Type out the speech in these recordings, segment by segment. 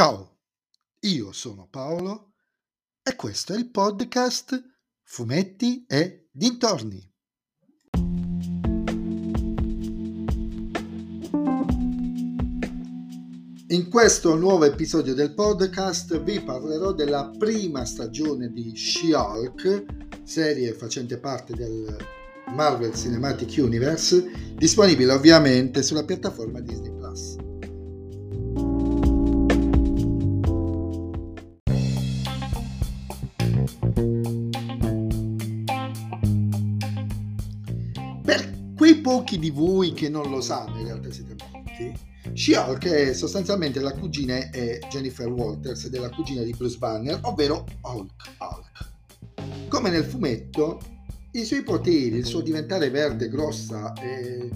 Ciao, io sono Paolo e questo è il podcast Fumetti e Dintorni. In questo nuovo episodio del podcast vi parlerò della prima stagione di She-Hulk, serie facente parte del Marvel Cinematic Universe, disponibile ovviamente sulla piattaforma Disney Plus. Per quei pochi di voi che non lo sanno, in realtà siete molti, She-Hulk è sostanzialmente la cugina è Jennifer Walters della cugina di Bruce Banner, ovvero Hulk Hulk. Come nel fumetto, i suoi poteri, il suo diventare verde, grossa e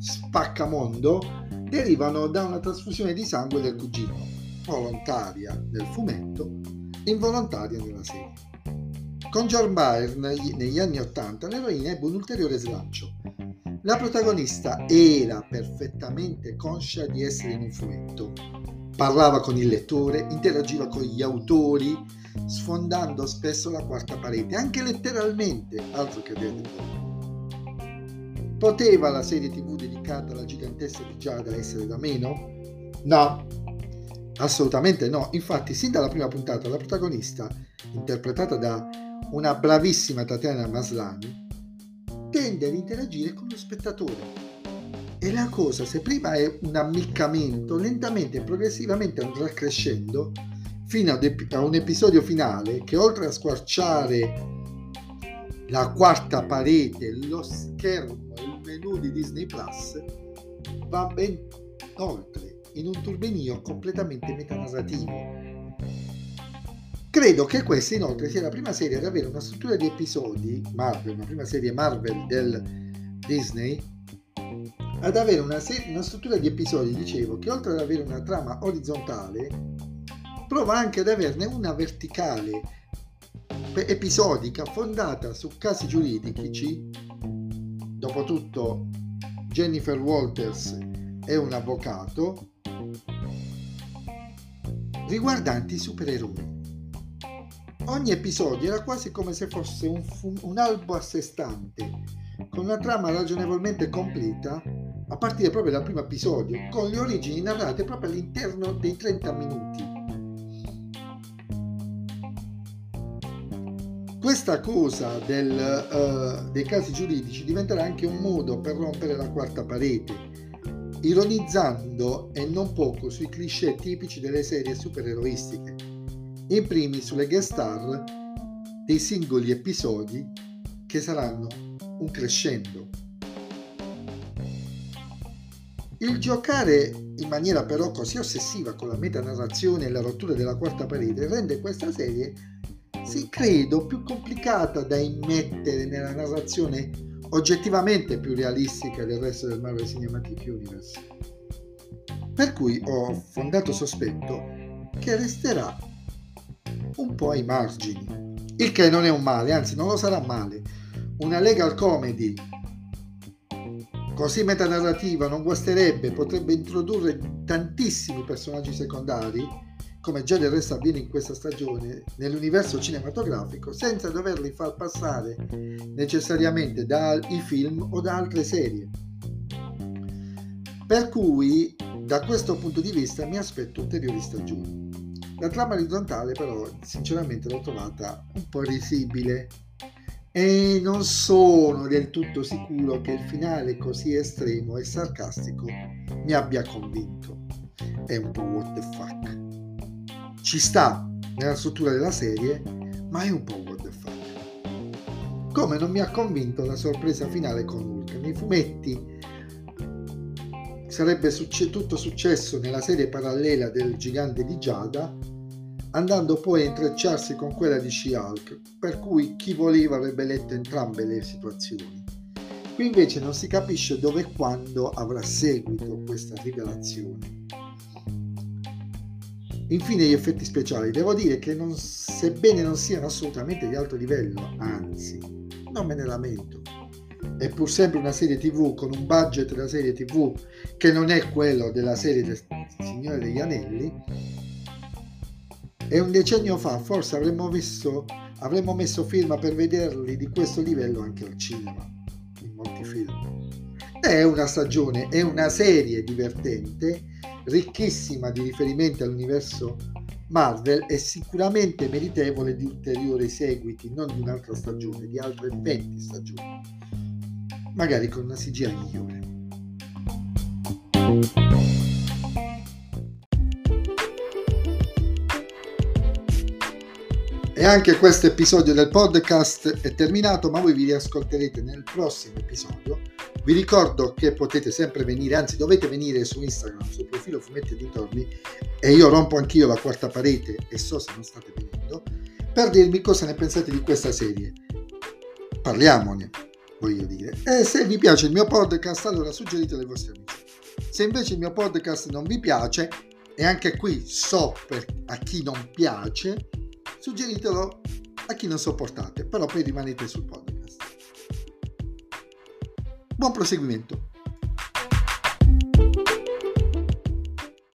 spaccamondo, derivano da una trasfusione di sangue del cugino, volontaria nel fumetto, involontaria nella serie. Con John Byrne negli anni Ottanta l'eroina ebbe un ulteriore slancio la protagonista era perfettamente conscia di essere in un fumetto. Parlava con il lettore, interagiva con gli autori, sfondando spesso la quarta parete, anche letteralmente, altro che vedere. Poteva la serie tv dedicata alla gigantessa di Giada essere da meno? No, assolutamente no. Infatti, sin dalla prima puntata, la protagonista, interpretata da una bravissima Tatiana Maslani, tende ad interagire con lo spettatore. E la cosa, se prima è un ammiccamento, lentamente e progressivamente andrà crescendo fino a un episodio finale che oltre a squarciare la quarta parete, lo schermo, il menu di Disney Plus, va ben oltre, in un turbinio completamente metanarrativo Credo che questa inoltre sia la prima serie ad avere una struttura di episodi Marvel, una prima serie Marvel del Disney, ad avere una, serie, una struttura di episodi, dicevo, che oltre ad avere una trama orizzontale, prova anche ad averne una verticale, episodica, fondata su casi giuridici. Dopotutto Jennifer Walters è un avvocato, riguardanti i supereroi ogni episodio era quasi come se fosse un, un albo a sé stante, con una trama ragionevolmente completa, a partire proprio dal primo episodio, con le origini narrate proprio all'interno dei 30 minuti. Questa cosa del, uh, dei casi giuridici diventerà anche un modo per rompere la quarta parete, ironizzando e non poco sui cliché tipici delle serie supereroistiche in primis sulle guest star dei singoli episodi che saranno un crescendo. Il giocare in maniera però così ossessiva con la metanarrazione e la rottura della quarta parete rende questa serie, sì, credo, più complicata da immettere nella narrazione oggettivamente più realistica del resto del Marvel Cinematic Universe. Per cui ho fondato sospetto che resterà un po' ai margini, il che non è un male, anzi non lo sarà male. Una legal comedy così metanarrativa non guasterebbe, potrebbe introdurre tantissimi personaggi secondari, come già del resto avviene in questa stagione, nell'universo cinematografico, senza doverli far passare necessariamente dai film o da altre serie. Per cui, da questo punto di vista, mi aspetto ulteriori stagioni. La trama orizzontale però sinceramente l'ho trovata un po' risibile e non sono del tutto sicuro che il finale così estremo e sarcastico mi abbia convinto. È un po' what the fuck. Ci sta nella struttura della serie, ma è un po' what the fuck. Come non mi ha convinto la sorpresa finale con Hulk. Nei fumetti sarebbe succe- tutto successo nella serie parallela del gigante di Giada, andando poi a intrecciarsi con quella di She-Hulk, per cui chi voleva avrebbe letto entrambe le situazioni. Qui invece non si capisce dove e quando avrà seguito questa rivelazione. Infine gli effetti speciali, devo dire che non, sebbene non siano assolutamente di alto livello, anzi, non me ne lamento, è pur sempre una serie tv con un budget della serie tv che non è quello della serie del Signore degli Anelli, e un decennio fa forse avremmo messo, avremmo messo firma per vederli di questo livello anche al cinema, in molti film. È una stagione, è una serie divertente, ricchissima di riferimenti all'universo Marvel e sicuramente meritevole di ulteriori seguiti, non di un'altra stagione, di altre 20 stagioni, magari con una CGI migliore. E anche questo episodio del podcast è terminato, ma voi vi riascolterete nel prossimo episodio. Vi ricordo che potete sempre venire, anzi dovete venire su Instagram, sul profilo Fumetti e Dintorni, e io rompo anch'io la quarta parete e so se non state venendo, per dirmi cosa ne pensate di questa serie. Parliamone, voglio dire. E se vi piace il mio podcast, allora suggeritelo ai vostri amici. Se invece il mio podcast non vi piace, e anche qui so per, a chi non piace, suggeritelo a chi non sopportate, però poi rimanete sul podcast. Buon proseguimento.